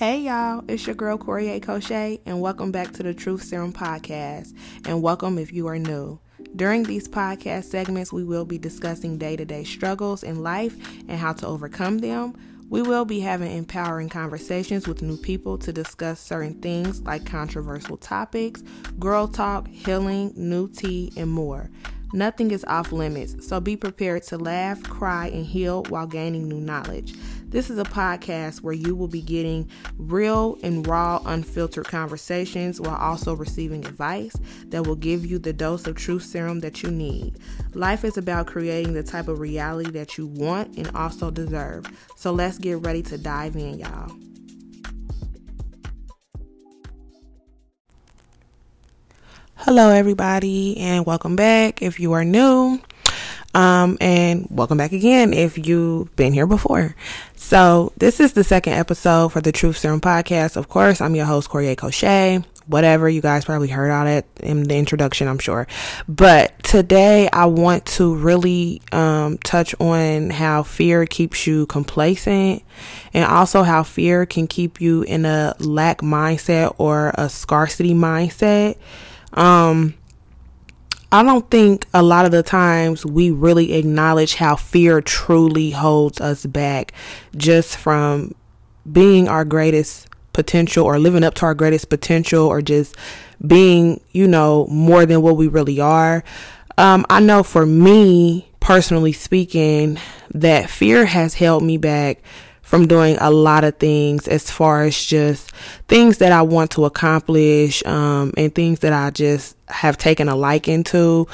Hey y'all, it's your girl Corey Cochet, and welcome back to the Truth Serum Podcast. And welcome if you are new. During these podcast segments, we will be discussing day to day struggles in life and how to overcome them. We will be having empowering conversations with new people to discuss certain things like controversial topics, girl talk, healing, new tea, and more. Nothing is off limits, so be prepared to laugh, cry, and heal while gaining new knowledge. This is a podcast where you will be getting real and raw, unfiltered conversations while also receiving advice that will give you the dose of truth serum that you need. Life is about creating the type of reality that you want and also deserve. So let's get ready to dive in, y'all. Hello, everybody, and welcome back. If you are new, um, and welcome back again if you've been here before. So, this is the second episode for the Truth Serum podcast. Of course, I'm your host, Corey Cochet. Whatever, you guys probably heard all that in the introduction, I'm sure. But today, I want to really um, touch on how fear keeps you complacent and also how fear can keep you in a lack mindset or a scarcity mindset. Um, I don't think a lot of the times we really acknowledge how fear truly holds us back just from being our greatest potential or living up to our greatest potential or just being, you know, more than what we really are. Um, I know for me, personally speaking, that fear has held me back from doing a lot of things as far as just things that I want to accomplish um, and things that I just have taken a liking to.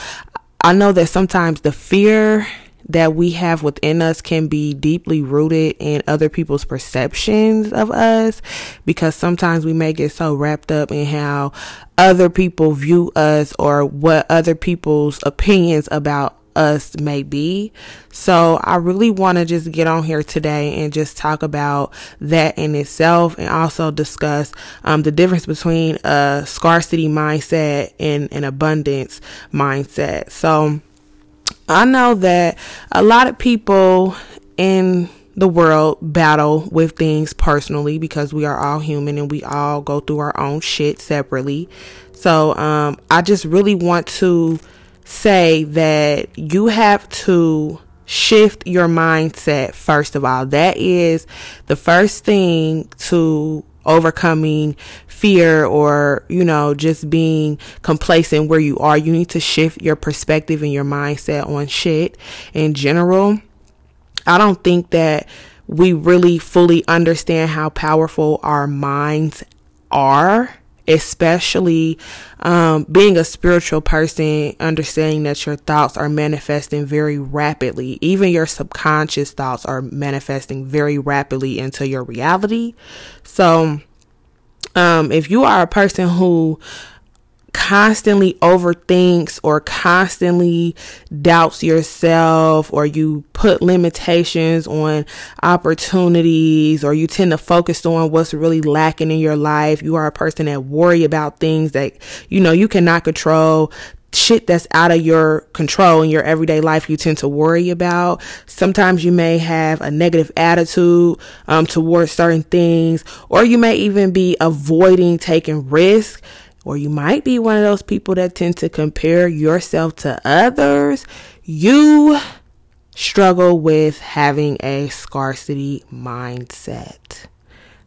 I know that sometimes the fear that we have within us can be deeply rooted in other people's perceptions of us because sometimes we may get so wrapped up in how other people view us or what other people's opinions about us may be. So I really want to just get on here today and just talk about that in itself and also discuss um, the difference between a scarcity mindset and an abundance mindset. So I know that a lot of people in the world battle with things personally because we are all human and we all go through our own shit separately. So um, I just really want to say that you have to shift your mindset first of all. That is the first thing to overcoming fear or, you know, just being complacent where you are. You need to shift your perspective and your mindset on shit in general. I don't think that we really fully understand how powerful our minds are especially um, being a spiritual person, understanding that your thoughts are manifesting very rapidly. Even your subconscious thoughts are manifesting very rapidly into your reality. So, um, if you are a person who constantly overthinks or constantly doubts yourself or you put limitations on opportunities or you tend to focus on what's really lacking in your life. You are a person that worry about things that, you know, you cannot control shit that's out of your control in your everyday life you tend to worry about. Sometimes you may have a negative attitude um, towards certain things, or you may even be avoiding taking risks or you might be one of those people that tend to compare yourself to others, you struggle with having a scarcity mindset.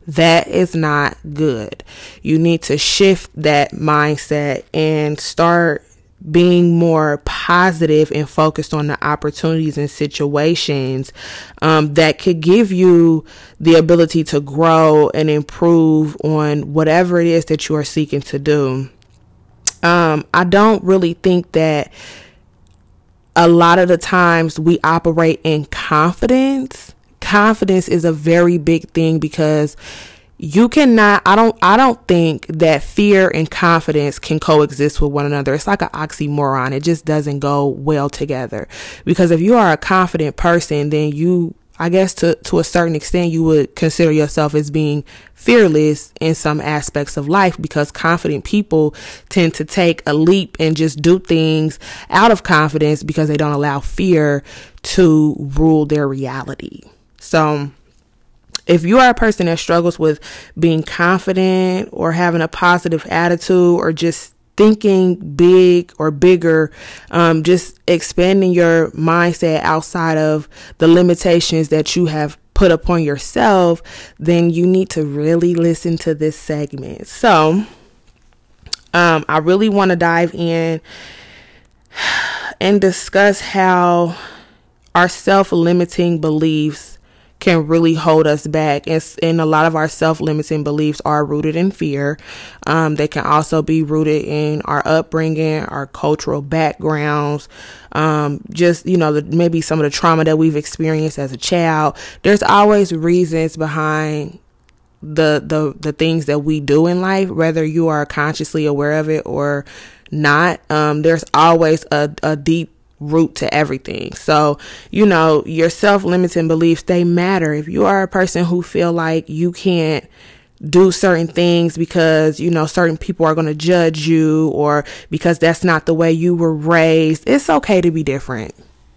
That is not good. You need to shift that mindset and start being more positive and focused on the opportunities and situations um, that could give you the ability to grow and improve on whatever it is that you are seeking to do. Um, I don't really think that a lot of the times we operate in confidence. Confidence is a very big thing because you cannot i don't i don't think that fear and confidence can coexist with one another. It's like an oxymoron. It just doesn't go well together. Because if you are a confident person then you i guess to to a certain extent you would consider yourself as being fearless in some aspects of life because confident people tend to take a leap and just do things out of confidence because they don't allow fear to rule their reality. So if you are a person that struggles with being confident or having a positive attitude or just thinking big or bigger, um, just expanding your mindset outside of the limitations that you have put upon yourself, then you need to really listen to this segment. So, um, I really want to dive in and discuss how our self limiting beliefs can really hold us back. And, a lot of our self limiting beliefs are rooted in fear. Um, they can also be rooted in our upbringing, our cultural backgrounds, um, just, you know, the, maybe some of the trauma that we've experienced as a child. There's always reasons behind the the the things that we do in life whether you are consciously aware of it or not um there's always a, a deep root to everything. So, you know, your self-limiting beliefs, they matter. If you are a person who feel like you can't do certain things because, you know, certain people are going to judge you or because that's not the way you were raised, it's okay to be different.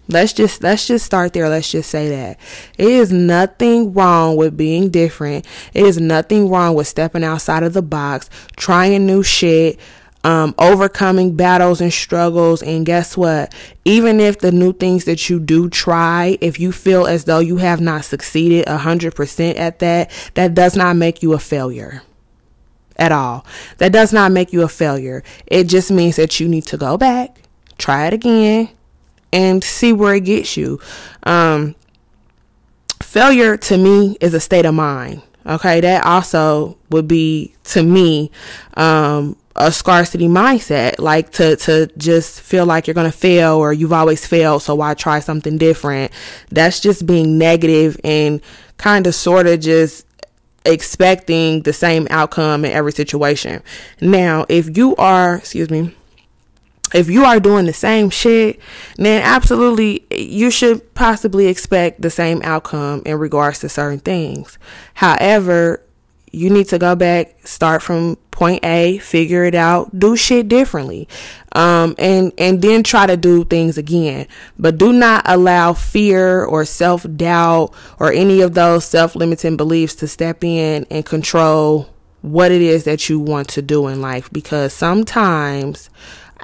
Let's just let's just start there. Let's just say that. It is nothing wrong with being different. It is nothing wrong with stepping outside of the box, trying new shit, um, overcoming battles and struggles. And guess what? Even if the new things that you do try, if you feel as though you have not succeeded 100% at that, that does not make you a failure at all. That does not make you a failure. It just means that you need to go back, try it again, and see where it gets you. Um, failure to me is a state of mind. Okay, that also would be to me um, a scarcity mindset, like to to just feel like you're gonna fail or you've always failed, so why try something different? That's just being negative and kind of sort of just expecting the same outcome in every situation. Now, if you are, excuse me, if you are doing the same shit, then absolutely you should possibly expect the same outcome in regards to certain things. However, you need to go back, start from point A, figure it out, do shit differently. Um, and, and then try to do things again. But do not allow fear or self doubt or any of those self limiting beliefs to step in and control what it is that you want to do in life because sometimes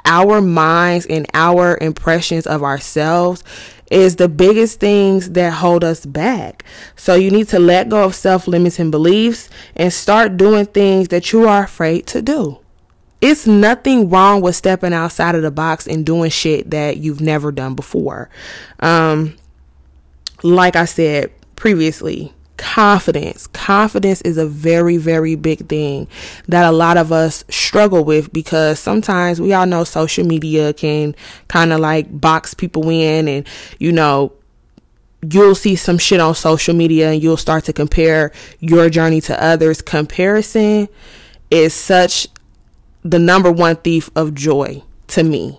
our minds and our impressions of ourselves is the biggest things that hold us back. So you need to let go of self limiting beliefs and start doing things that you are afraid to do. It's nothing wrong with stepping outside of the box and doing shit that you've never done before. Um, like I said previously, confidence. Confidence is a very, very big thing that a lot of us struggle with because sometimes we all know social media can kind of like box people in and, you know, you'll see some shit on social media and you'll start to compare your journey to others. Comparison is such the number one thief of joy to me.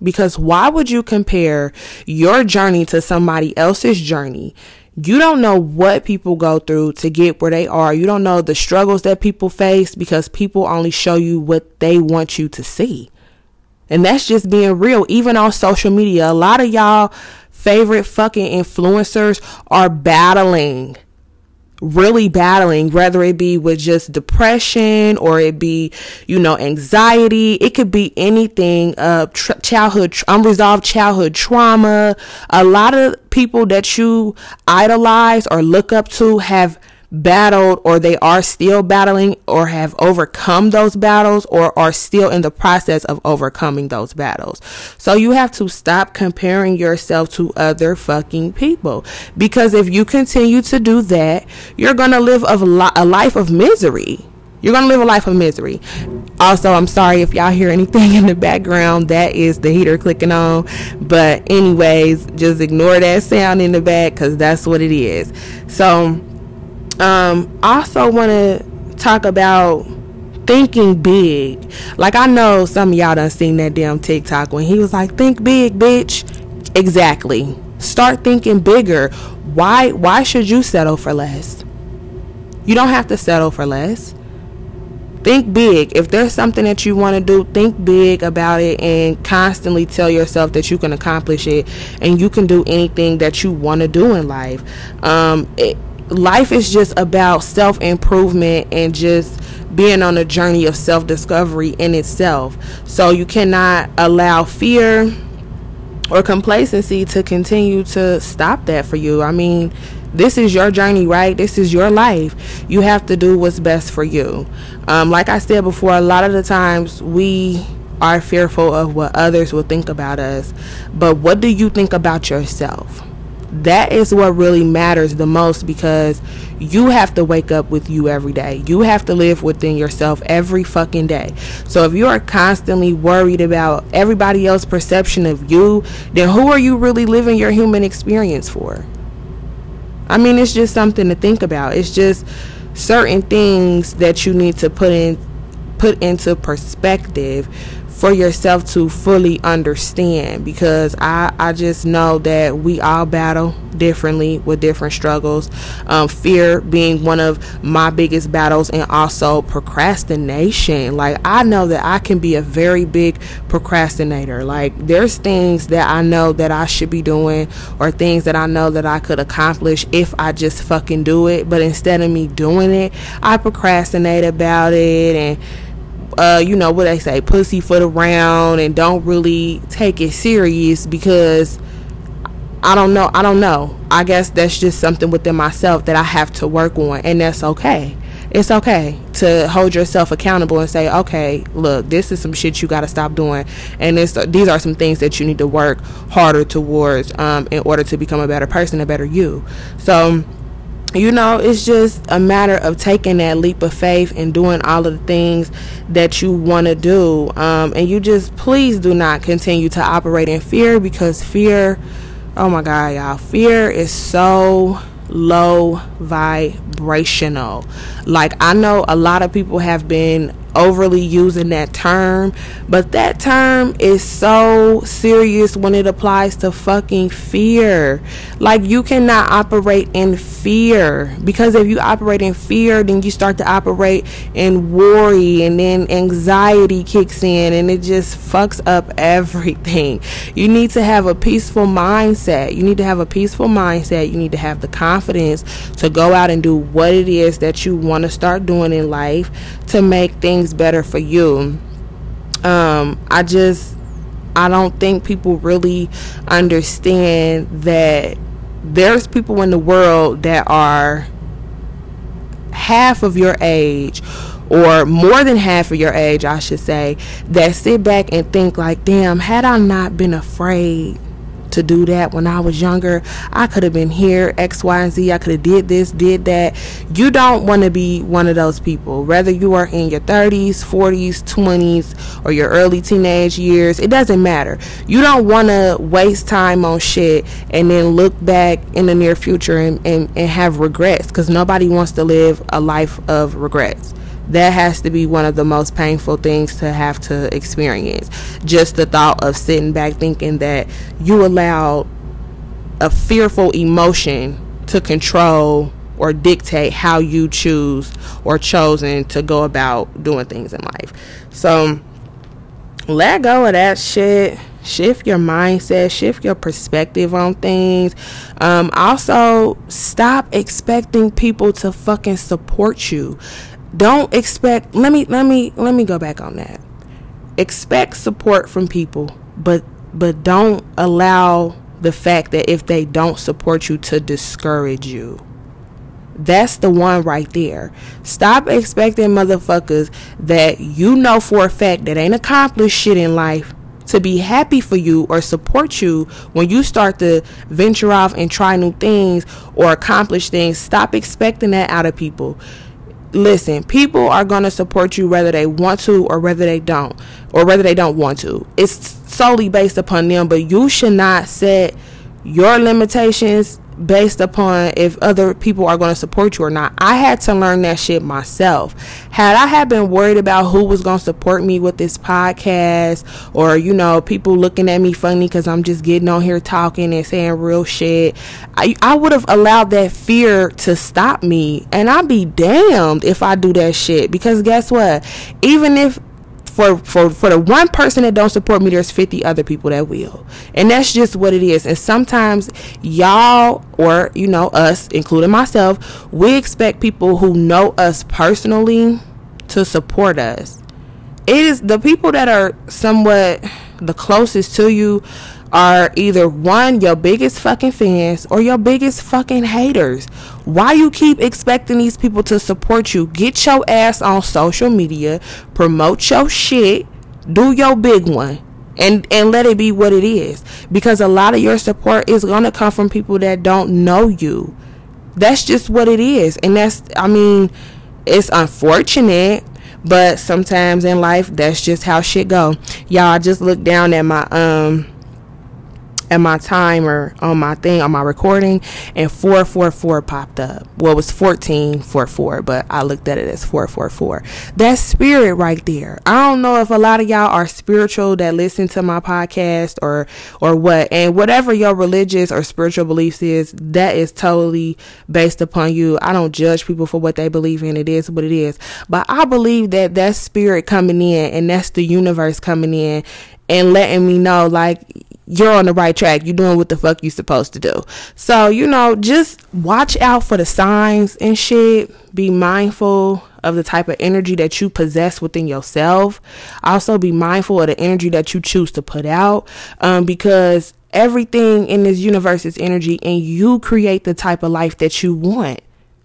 Because why would you compare your journey to somebody else's journey? You don't know what people go through to get where they are. You don't know the struggles that people face because people only show you what they want you to see. And that's just being real. Even on social media, a lot of y'all favorite fucking influencers are battling really battling, whether it be with just depression or it be, you know, anxiety. It could be anything, uh, childhood, unresolved childhood trauma. A lot of people that you idolize or look up to have battled or they are still battling or have overcome those battles or are still in the process of overcoming those battles. So you have to stop comparing yourself to other fucking people because if you continue to do that, you're going to live a, li- a life of misery. You're going to live a life of misery. Also, I'm sorry if y'all hear anything in the background. That is the heater clicking on. But, anyways, just ignore that sound in the back because that's what it is. So, um, also want to talk about thinking big. Like I know some of y'all done seen that damn TikTok when he was like, "Think big, bitch." Exactly. Start thinking bigger. Why? Why should you settle for less? You don't have to settle for less. Think big. If there's something that you want to do, think big about it and constantly tell yourself that you can accomplish it and you can do anything that you want to do in life. Um, it, life is just about self improvement and just being on a journey of self discovery in itself. So you cannot allow fear or complacency to continue to stop that for you. I mean, this is your journey, right? This is your life. You have to do what's best for you. Um, like I said before, a lot of the times we are fearful of what others will think about us. But what do you think about yourself? That is what really matters the most because you have to wake up with you every day. You have to live within yourself every fucking day. So if you are constantly worried about everybody else's perception of you, then who are you really living your human experience for? I mean, it's just something to think about. It's just certain things that you need to put in put into perspective for yourself to fully understand because I, I just know that we all battle differently with different struggles. Um, fear being one of my biggest battles, and also procrastination. Like, I know that I can be a very big procrastinator. Like, there's things that I know that I should be doing, or things that I know that I could accomplish if I just fucking do it. But instead of me doing it, I procrastinate about it and uh, you know what they say, pussyfoot around and don't really take it serious because I don't know. I don't know. I guess that's just something within myself that I have to work on, and that's okay. It's okay to hold yourself accountable and say, okay, look, this is some shit you got to stop doing, and this these are some things that you need to work harder towards um, in order to become a better person, a better you. So you know, it's just a matter of taking that leap of faith and doing all of the things that you want to do. Um, and you just please do not continue to operate in fear because fear, oh my God, y'all, fear is so low vibrational. Like, I know a lot of people have been overly using that term, but that term is so serious when it applies to fucking fear. Like, you cannot operate in fear because if you operate in fear, then you start to operate in worry, and then anxiety kicks in, and it just fucks up everything. You need to have a peaceful mindset. You need to have a peaceful mindset. You need to have the confidence to go out and do what it is that you want to start doing in life to make things things better for you. Um, I just I don't think people really understand that there's people in the world that are half of your age or more than half of your age, I should say, that sit back and think like, damn, had I not been afraid to do that when I was younger. I could have been here, X, Y, and Z. I could have did this, did that. You don't want to be one of those people. Whether you are in your 30s, 40s, 20s, or your early teenage years, it doesn't matter. You don't want to waste time on shit and then look back in the near future and, and, and have regrets because nobody wants to live a life of regrets that has to be one of the most painful things to have to experience. Just the thought of sitting back thinking that you allowed a fearful emotion to control or dictate how you choose or chosen to go about doing things in life. So let go of that shit. Shift your mindset, shift your perspective on things. Um, also, stop expecting people to fucking support you don't expect let me let me let me go back on that expect support from people but but don't allow the fact that if they don't support you to discourage you that's the one right there. Stop expecting motherfuckers that you know for a fact that ain't accomplished shit in life to be happy for you or support you when you start to venture off and try new things or accomplish things. Stop expecting that out of people listen, people are going to support you whether they want to or whether they don't, or whether they don't want to. It's solely based upon them, but you should not set your limitations based upon if other people are going to support you or not. I had to learn that shit myself. Had I had been worried about who was going to support me with this podcast or you know people looking at me funny cuz I'm just getting on here talking and saying real shit, I I would have allowed that fear to stop me and I'd be damned if I do that shit because guess what? Even if for for for the one person that don't support me there's 50 other people that will. And that's just what it is. And sometimes y'all or you know us including myself we expect people who know us personally to support us. It is the people that are somewhat the closest to you are either one your biggest fucking fans or your biggest fucking haters. Why you keep expecting these people to support you? Get your ass on social media, promote your shit, do your big one. And, and let it be what it is because a lot of your support is going to come from people that don't know you that's just what it is and that's i mean it's unfortunate but sometimes in life that's just how shit go y'all I just look down at my um at my timer on my thing on my recording and 444 popped up. Well it was 1444 but i looked at it as 444 that's spirit right there. I don't know if a lot of y'all are spiritual that listen to my podcast or or what and whatever your religious or spiritual beliefs is that is totally based upon you. I don't judge people for what they believe in. It is what it is. But i believe that that spirit coming in and that's the universe coming in and letting me know like you're on the right track. You're doing what the fuck you're supposed to do. So, you know, just watch out for the signs and shit. Be mindful of the type of energy that you possess within yourself. Also be mindful of the energy that you choose to put out. Um, because everything in this universe is energy and you create the type of life that you want.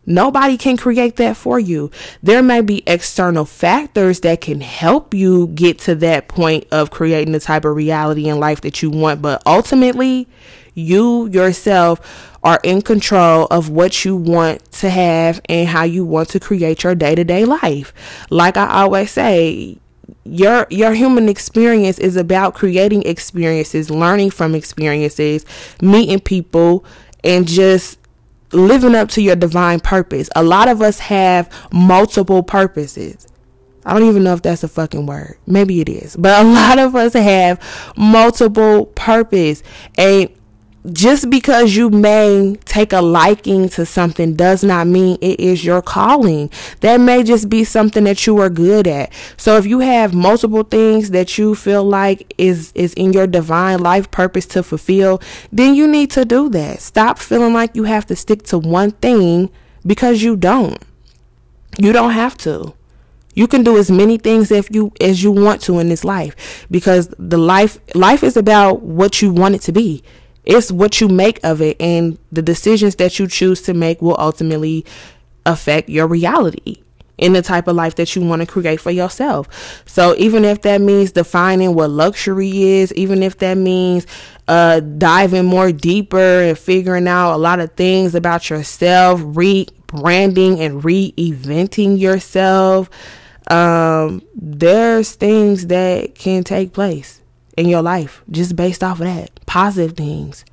Nobody can create that for you. There may be external factors that can help you get to that point of creating the type of reality in life that you want, but ultimately, you yourself are in control of what you want to have and how you want to create your day-to-day life. Like I always say, your your human experience is about creating experiences, learning from experiences, meeting people and just living up to your divine purpose. A lot of us have multiple purposes. I don't even know if that's a fucking word. Maybe it is. But a lot of us have multiple purpose. And just because you may take a liking to something does not mean it is your calling. That may just be something that you are good at. So if you have multiple things that you feel like is is in your divine life purpose to fulfill, then you need to do that. Stop feeling like you have to stick to one thing because you don't. You don't have to. You can do as many things if you as you want to in this life because the life life is about what you want it to be. It's what you make of it, and the decisions that you choose to make will ultimately affect your reality in the type of life that you want to create for yourself. So even if that means defining what luxury is, even if that means uh, diving more deeper and figuring out a lot of things about yourself, rebranding and re-eventing yourself, um, there's things that can take place in your life just based off of that. Positive things.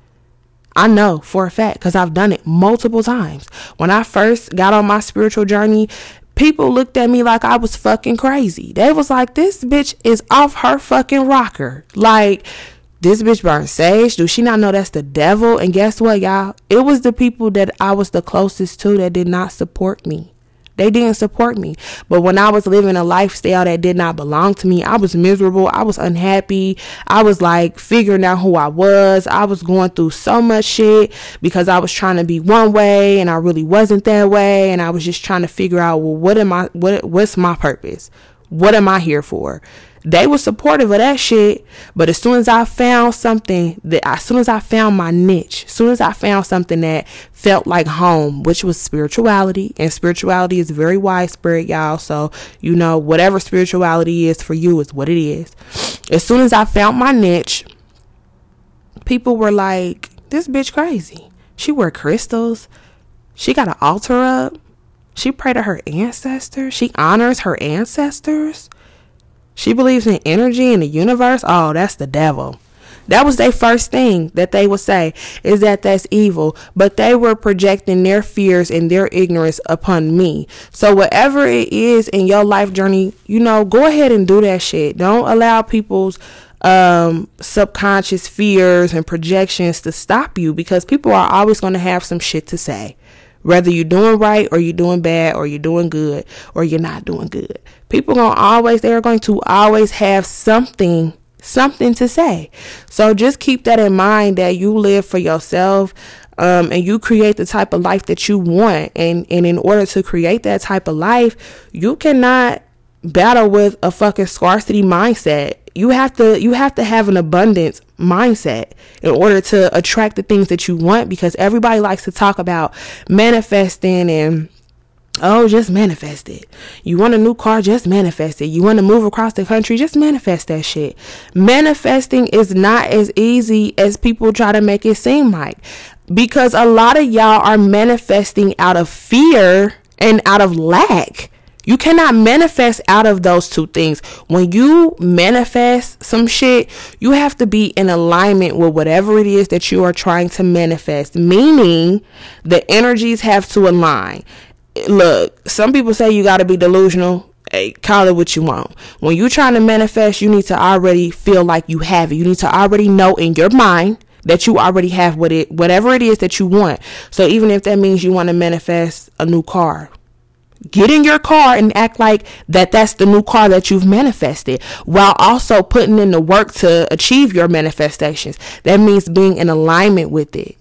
I know for a fact because I've done it multiple times. When I first got on my spiritual journey, people looked at me like I was fucking crazy. They was like, this bitch is off her fucking rocker. Like, this bitch burns sage. Do she not know that's the devil? And guess what, y'all? It was the people that I was the closest to that did not support me. They didn't support me. But when I was living a lifestyle that did not belong to me, I was miserable. I was unhappy. I was like figuring out who I was. I was going through so much shit because I was trying to be one way and I really wasn't that way. And I was just trying to figure out, well, what am I, what, what's my purpose? What am I here for? They were supportive of that shit. But as soon as I found something that, as soon as I found my niche, as soon as I found something that felt like home, which was spirituality, and spirituality is very widespread, y'all. So, you know, whatever spirituality is for you is what it is. As soon as I found my niche, people were like, this bitch crazy. She wear crystals. She got an altar up. She pray to her ancestors. She honors her ancestors. She believes in energy and the universe. Oh, that's the devil. That was their first thing that they would say is that that's evil, but they were projecting their fears and their ignorance upon me. So whatever it is in your life journey, you know, go ahead and do that shit. Don't allow people's um, subconscious fears and projections to stop you because people are always going to have some shit to say Whether you're doing right or you're doing bad or you're doing good or you're not doing good. People going to always, they're going to always have something, something to say. So just keep that in mind that you live for yourself. Um, and you create the type of life that you want. And, and in order to create that type of life, you cannot battle with a fucking scarcity mindset. You have to you have to have an abundance mindset in order to attract the things that you want because everybody likes to talk about manifesting and Oh, just manifest it. You want a new car, just manifest it. You want to move across the country, just manifest that shit. Manifesting is not as easy as people try to make it seem like because a lot of y'all are manifesting out of fear and out of lack. You cannot manifest out of those two things. When you manifest some shit, you have to be in alignment with whatever it is that you are trying to manifest, meaning the energies have to align. Look, some people say you got to be delusional. Hey, call it what you want. When you're trying to manifest, you need to already feel like you have it. You need to already know in your mind that you already have what it whatever it is that you want. So even if that means you want to manifest a new car, Get in your car and act like that that's the new car that you've manifested while also putting in the work to achieve your manifestations. That means being in alignment with it.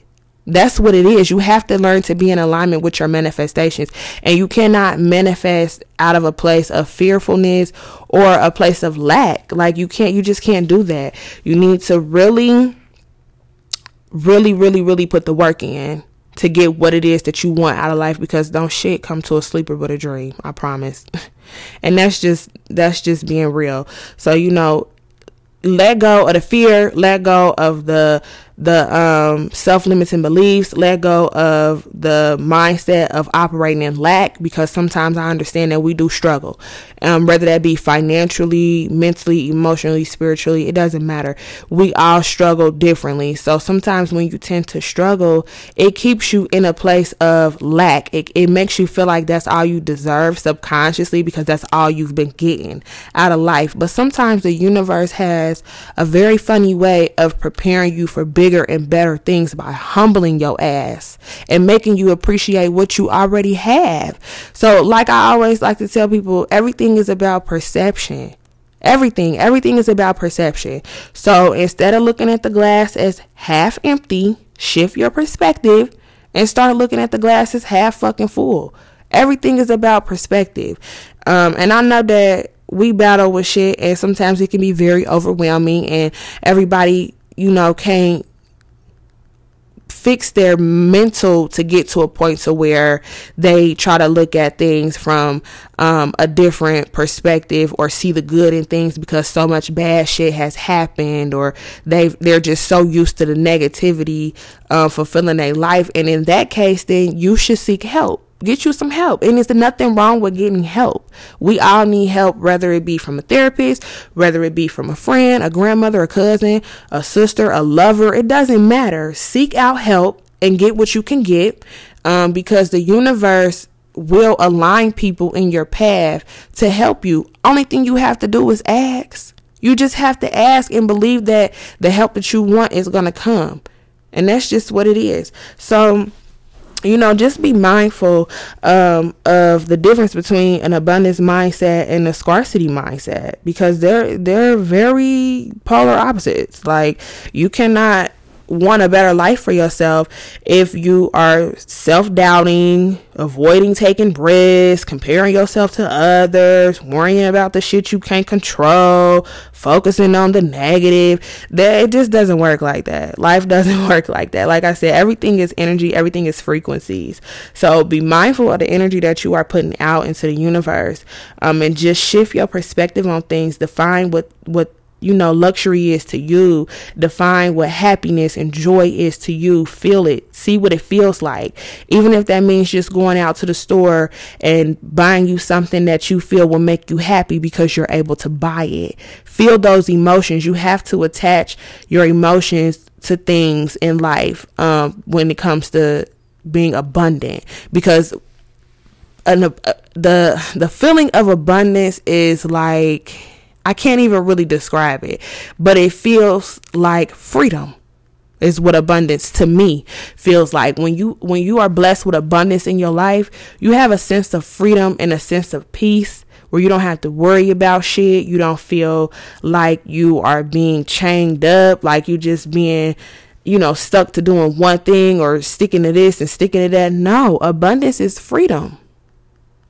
That's what it is. You have to learn to be in alignment with your manifestations. And you cannot manifest out of a place of fearfulness or a place of lack. Like you can't, you just can't do that. You need to really, really, really, really put the work in to get what it is that you want out of life because don't shit come to a sleeper but a dream. I promise. and that's just that's just being real. So you know, let go of the fear, let go of the the um, self-limiting beliefs, let go of the mindset of operating in lack because sometimes I understand that we do struggle. Um, whether that be financially, mentally, emotionally, spiritually, it doesn't matter. We all struggle differently. So sometimes when you tend to struggle, it keeps you in a place of lack. It, it makes you feel like that's all you deserve subconsciously because that's all you've been getting out of life. But sometimes the universe has a very funny way of preparing you for big bigger and better things by humbling your ass and making you appreciate what you already have. So, like I always like to tell people, everything is about perception. Everything, everything is about perception. So, instead of looking at the glass as half empty, shift your perspective and start looking at the glass as half fucking full. Everything is about perspective. Um, and I know that we battle with shit and sometimes it can be very overwhelming and everybody, you know, can't fix their mental to get to a point to where they try to look at things from um, a different perspective or see the good in things because so much bad shit has happened or they they're just so used to the negativity uh, fulfilling their life. And in that case then you should seek help get you some help. And there's nothing wrong with getting help. We all need help, whether it be from a therapist, whether it be from a friend, a grandmother, a cousin, a sister, a lover. It doesn't matter. Seek out help and get what you can get um, because the universe will align people in your path to help you. Only thing you have to do is ask. You just have to ask and believe that the help that you want is going to come. And that's just what it is. So, you know, just be mindful um, of the difference between an abundance mindset and a scarcity mindset because they're they're very polar opposites. Like you cannot want a better life for yourself if you are self-doubting avoiding taking risks comparing yourself to others worrying about the shit you can't control focusing on the negative that it just doesn't work like that. Life doesn't work like that. Like i said everything is energy everything is frequencies. So be mindful of the energy that you are putting out into the universe um, and just shift your perspective on things. Define what what you know luxury is to you define what happiness and joy is to you feel it see what it feels like. Even if that means just going out to the store and buying you something that you feel will make you happy because you're able to buy it. Feel those emotions. You have to attach your emotions to things in life um, when it comes to being abundant because an, uh, the the feeling of abundance is like I can't even really describe it, but it feels like freedom. is what abundance to me feels like. When you when you are blessed with abundance in your life you have a sense of freedom and a sense of peace where you don't have to worry about shit. You don't feel like you are being chained up like you just being you know stuck to doing one thing or sticking to this and sticking to that. No abundance is freedom.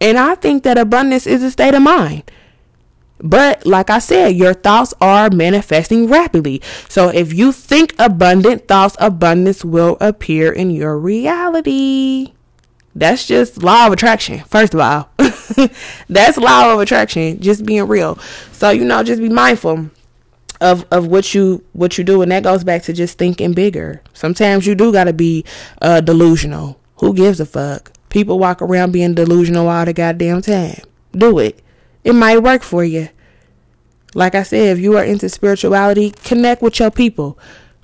And i think that abundance is a state of mind but like I said, your thoughts are manifesting rapidly. So if you think abundant thoughts, abundance will appear in your reality. That's just law of attraction. First of all, that's law of attraction. Just being real. So you know, just be mindful of of what you what you do, and that goes back to just thinking bigger. Sometimes you do gotta be uh, delusional. Who gives a fuck? People walk around being delusional all the goddamn time. Do it it might work for you. Like I said, if you are into spirituality, connect with your people.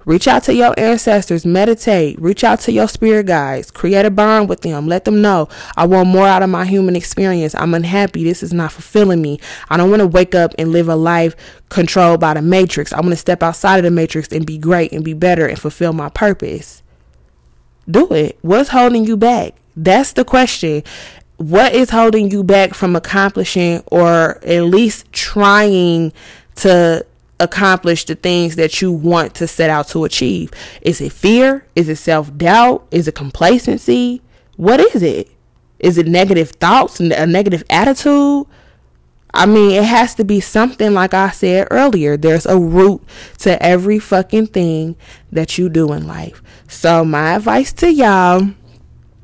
Reach out to your ancestors, meditate, reach out to your spirit guides, create a bond with them. Let them know I want more out of my human experience. I'm unhappy. This is not fulfilling me. I don't want to wake up and live a life controlled by the matrix. I want to step outside of the matrix and be great and be better and fulfill my purpose. Do it. What's holding you back? That's the question what is holding you back from accomplishing or at least trying to accomplish the things that you want to set out to achieve? Is it fear? Is it self doubt? Is it complacency? What is it? Is it negative thoughts and a negative attitude? I mean, it has to be something like I said earlier. There's a root to every fucking thing that you do in life. So, my advice to y'all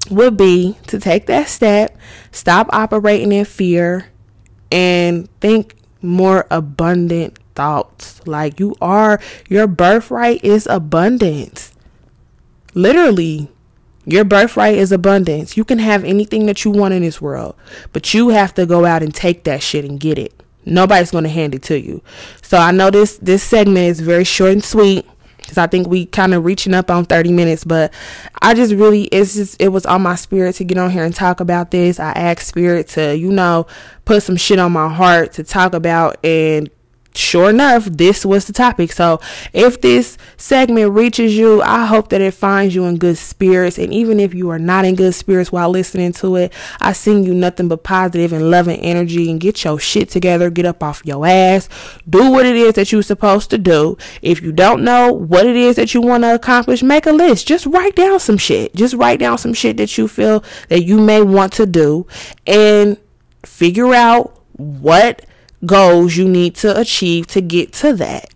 would be to take that step, stop operating in fear, and think more abundant thoughts. Like you are, your birthright is abundance. Literally, your birthright is abundance. You can have anything that you want in this world, but you have to go out and take that shit and get it. Nobody's going to hand it to you. So I know this this segment is very short and sweet because I think we kind of reaching up on 30 minutes. But I just really, it's just, it was on my spirit to get on here and talk about this. I asked Spirit to, you know, put some shit on my heart to talk about and sure enough, this was the topic. So if this segment reaches you, I hope that it finds you in good spirits. And even if you are not in good spirits while listening to it, I send you nothing but positive and loving energy and get your shit together. Get up off your ass. Do what it is that you're supposed to do. If you don't know what it is that you want to accomplish, make a list. Just write down some shit. Just write down some shit that you feel that you may want to do and figure out what goals you need to achieve to get to that.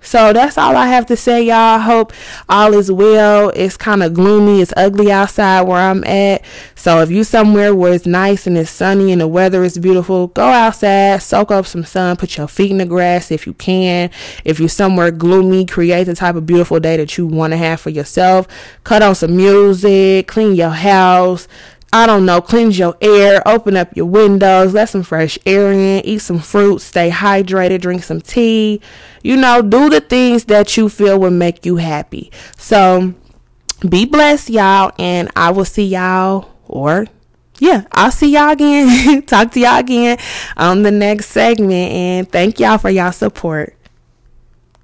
So that's all I have to say, y'all. Hope all is well. It's kind of gloomy. It's ugly outside where I'm at. So if you somewhere where it's nice and it's sunny and the weather is beautiful, go outside, soak up some sun, put your feet in the grass if you can. If you're somewhere gloomy, create the type of beautiful day that you want to have for yourself. Cut on some music, clean your house, I don't know, cleanse your air, open up your windows, let some fresh air in, eat some fruit, stay hydrated, drink some tea. You know, do the things that you feel will make you happy. So be blessed, y'all, and I will see y'all or yeah, I'll see y'all again. Talk to y'all again on the next segment and thank y'all for y'all support.